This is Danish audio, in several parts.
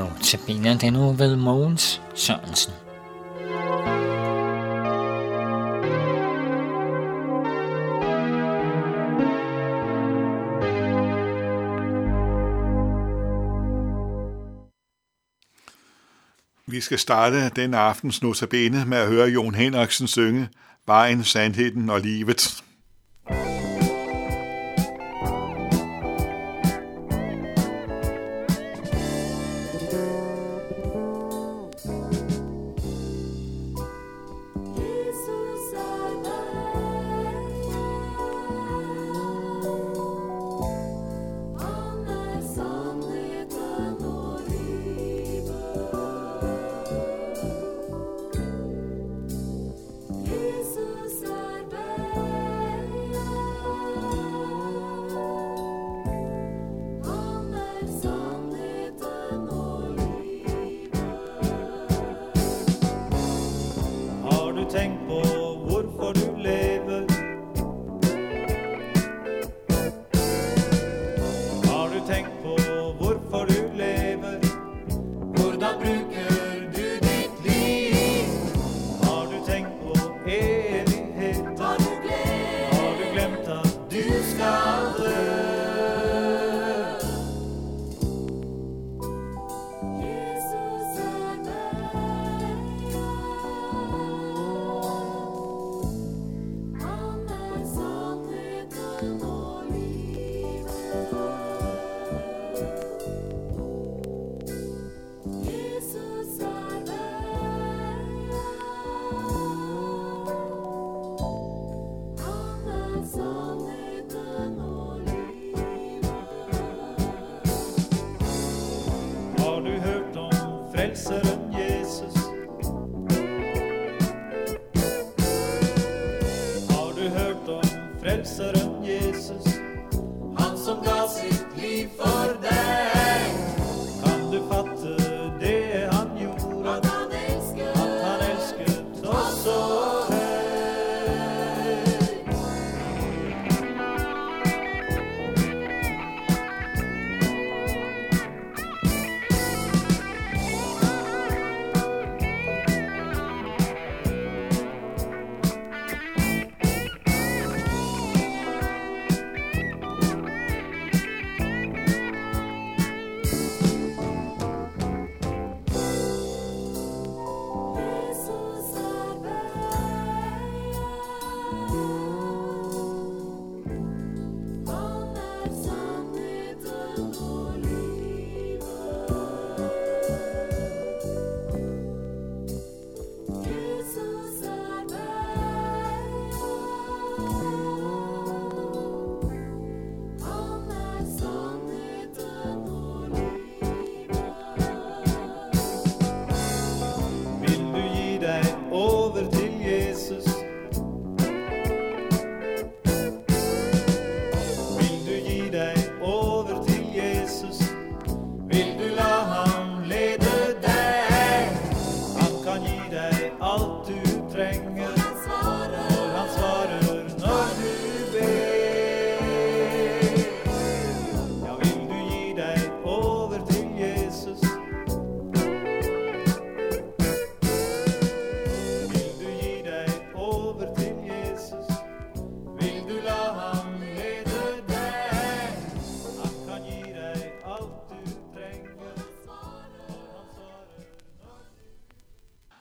Notabene den nu ved Mogens Sørensen. Vi skal starte den aftens notabene med at høre Jon Henriksen synge Vejen, Sandheden og Livet.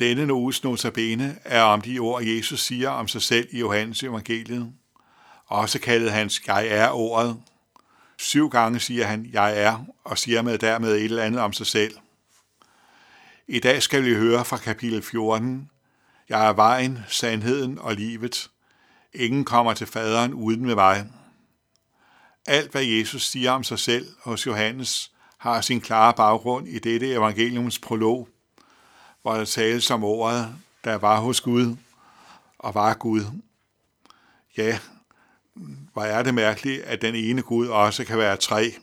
Denne uges notabene er om de ord, Jesus siger om sig selv i Johannes evangeliet. Også kaldet hans Jeg er ordet. Syv gange siger han, jeg er, og siger med dermed et eller andet om sig selv. I dag skal vi høre fra kapitel 14. Jeg er vejen, sandheden og livet. Ingen kommer til faderen uden med mig. Alt, hvad Jesus siger om sig selv hos Johannes, har sin klare baggrund i dette evangeliums prolog – hvor der tales om ordet, der var hos Gud og var Gud. Ja, hvor er det mærkeligt, at den ene Gud også kan være tre.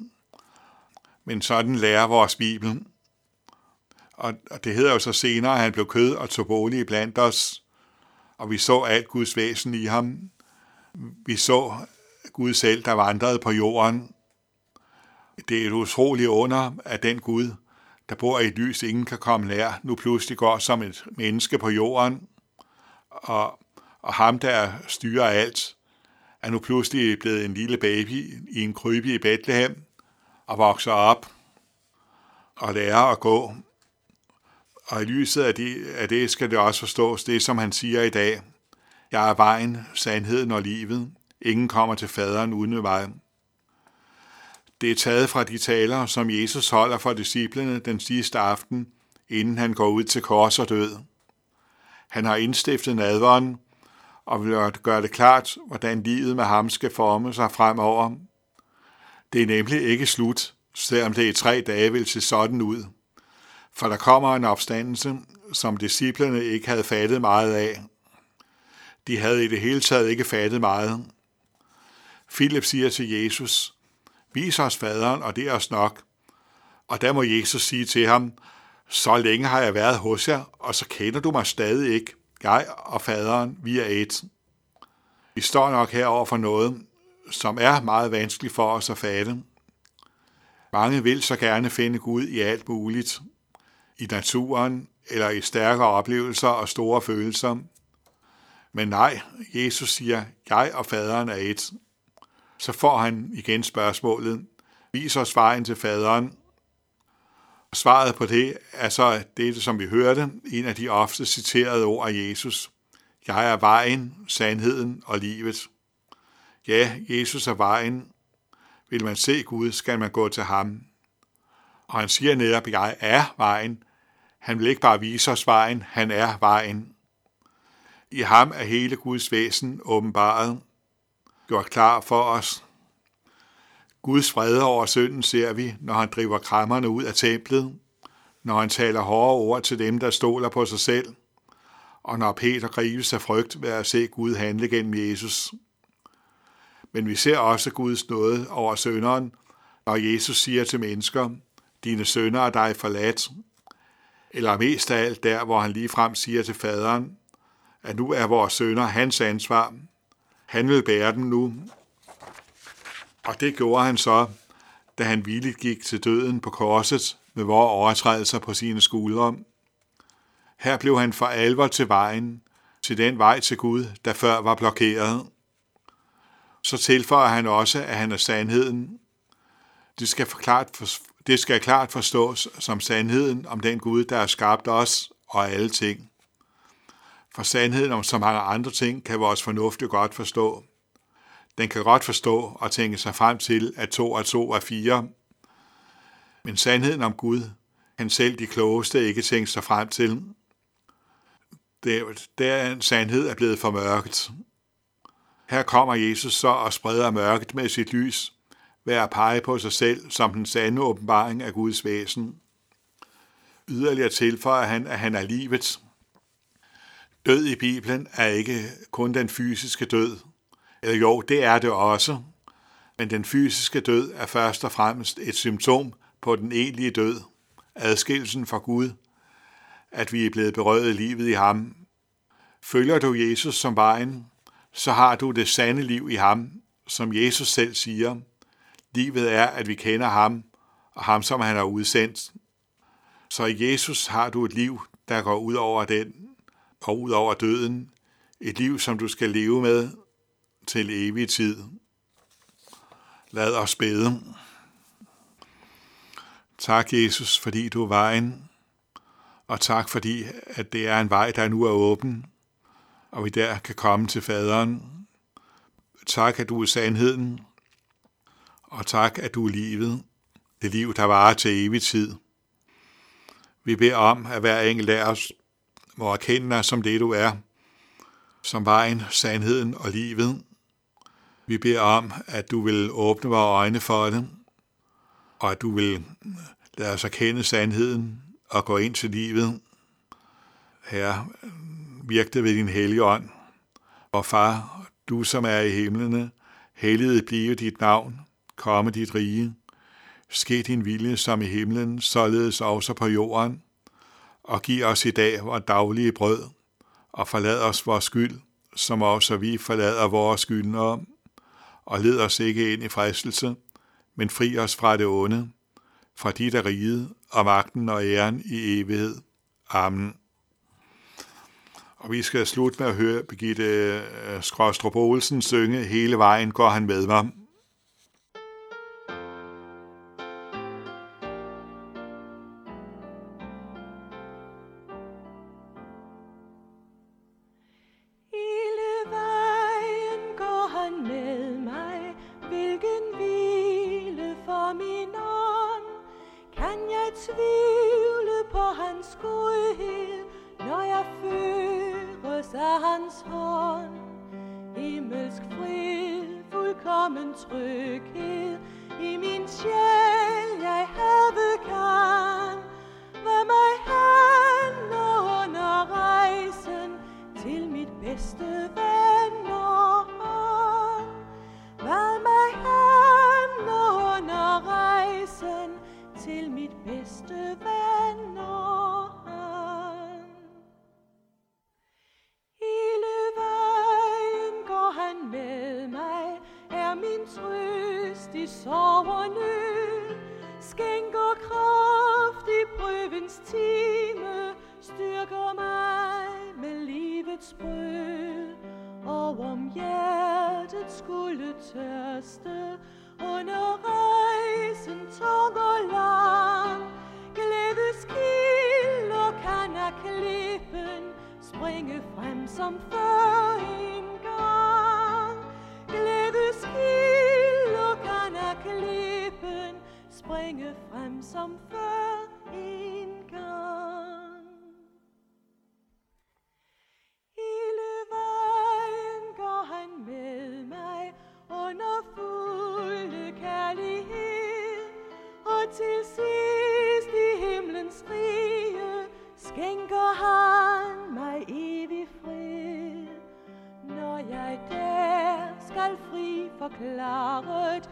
Men sådan lærer vores Bibel. Og det hedder jo så senere, at han blev kød og tog bolig blandt os, og vi så alt Guds væsen i ham. Vi så Gud selv, der vandrede på jorden. Det er et utroligt under, at den Gud, der bor i et lys, ingen kan komme nær, nu pludselig går som et menneske på jorden, og, og ham, der styrer alt, er nu pludselig blevet en lille baby i en krybe i Bethlehem, og vokser op og lærer at gå. Og i lyset af det, af det skal det også forstås, det som han siger i dag. Jeg er vejen, sandheden og livet. Ingen kommer til faderen uden mig. Det er taget fra de taler, som Jesus holder for disciplene den sidste aften, inden han går ud til kors og død. Han har indstiftet nadveren og vil gøre det klart, hvordan livet med ham skal forme sig fremover. Det er nemlig ikke slut, selvom det i tre dage vil se sådan ud. For der kommer en opstandelse, som disciplene ikke havde fattet meget af. De havde i det hele taget ikke fattet meget. Philip siger til Jesus, vis os faderen, og det er os nok. Og der må Jesus sige til ham, så længe har jeg været hos jer, og så kender du mig stadig ikke. Jeg og faderen, vi er et. Vi står nok herover for noget, som er meget vanskeligt for os at fatte. Mange vil så gerne finde Gud i alt muligt. I naturen, eller i stærkere oplevelser og store følelser. Men nej, Jesus siger, jeg og faderen er et. Så får han igen spørgsmålet, vis os vejen til faderen. Svaret på det er så det, som vi hørte, en af de ofte citerede ord af Jesus. Jeg er vejen, sandheden og livet. Ja, Jesus er vejen. Vil man se Gud, skal man gå til ham. Og han siger netop, at jeg er vejen. Han vil ikke bare vise os vejen, han er vejen. I ham er hele Guds væsen åbenbaret, gjort klar for os. Guds fred over synden ser vi, når han driver krammerne ud af templet, når han taler hårde ord til dem, der stoler på sig selv, og når Peter gribes af frygt ved at se Gud handle gennem Jesus. Men vi ser også Guds nåde over sønderen, når Jesus siger til mennesker, dine sønner er dig forladt, eller mest af alt der, hvor han lige frem siger til faderen, at nu er vores sønner hans ansvar. Han vil bære dem nu. Og det gjorde han så, da han villigt gik til døden på korset med vores overtrædelser på sine skuldre. Her blev han for alvor til vejen, til den vej til Gud, der før var blokeret. Så tilføjer han også, at han er sandheden. Det skal, klart, det skal klart forstås som sandheden om den Gud, der har skabt os og alle ting. For sandheden om så mange andre ting kan vores fornuft jo godt forstå. Den kan godt forstå og tænke sig frem til, at to og to er fire. Men sandheden om Gud kan selv de klogeste ikke tænke sig frem til. Det, der en sandhed er blevet for mørket. Her kommer Jesus så og spreder mørket med sit lys, ved at pege på sig selv som den sande åbenbaring af Guds væsen. Yderligere tilføjer han, at han er livet, Død i Bibelen er ikke kun den fysiske død. Eller jo, det er det også. Men den fysiske død er først og fremmest et symptom på den egentlige død, adskillelsen fra Gud, at vi er blevet berøvet livet i ham. Følger du Jesus som vejen, så har du det sande liv i ham, som Jesus selv siger. Livet er, at vi kender ham, og ham, som han har udsendt. Så i Jesus har du et liv, der går ud over den og ud over døden, et liv, som du skal leve med til evig tid. Lad os bede. Tak, Jesus, fordi du er vejen, og tak, fordi at det er en vej, der nu er åben, og vi der kan komme til faderen. Tak, at du er sandheden, og tak, at du er livet, det liv, der varer til evig tid. Vi beder om, at hver enkelt af os må erkende dig som det, du er, som vejen, sandheden og livet. Vi beder om, at du vil åbne vores øjne for det, og at du vil lade os erkende sandheden og gå ind til livet. Herre, virk det ved din hellige ånd. Og far, du som er i himlene, helliget blive dit navn, komme dit rige. Ske din vilje som i himlen, således også på jorden. Og giv os i dag vores daglige brød, og forlad os vores skyld, som også vi forlader vores skyldnere. Og led os ikke ind i fristelse, men fri os fra det onde. fra dit er riget, og magten og æren i evighed. Amen. Og vi skal slutte med at høre Birgitte øh, Skråstrup Olsen synge Hele vejen går han med mig. Hans hånd. Himmelsk fred, fuldkommen tryghed, i min sjæl jeg have kan. Hvad mig handler under rejsen til mit bedste de i nu. Skænker kraft i prøvens time, styrker mig med livets brød. Og om hjertet skulle tørste, under rejsen tung og lang. Glædes kilder kan af klippen springe frem som før som før en gang. Hele vejen går han med mig under fulde kærlighed, og til sidst i himlens rige skænker han mig evig fred. Når jeg der skal fri forklaret,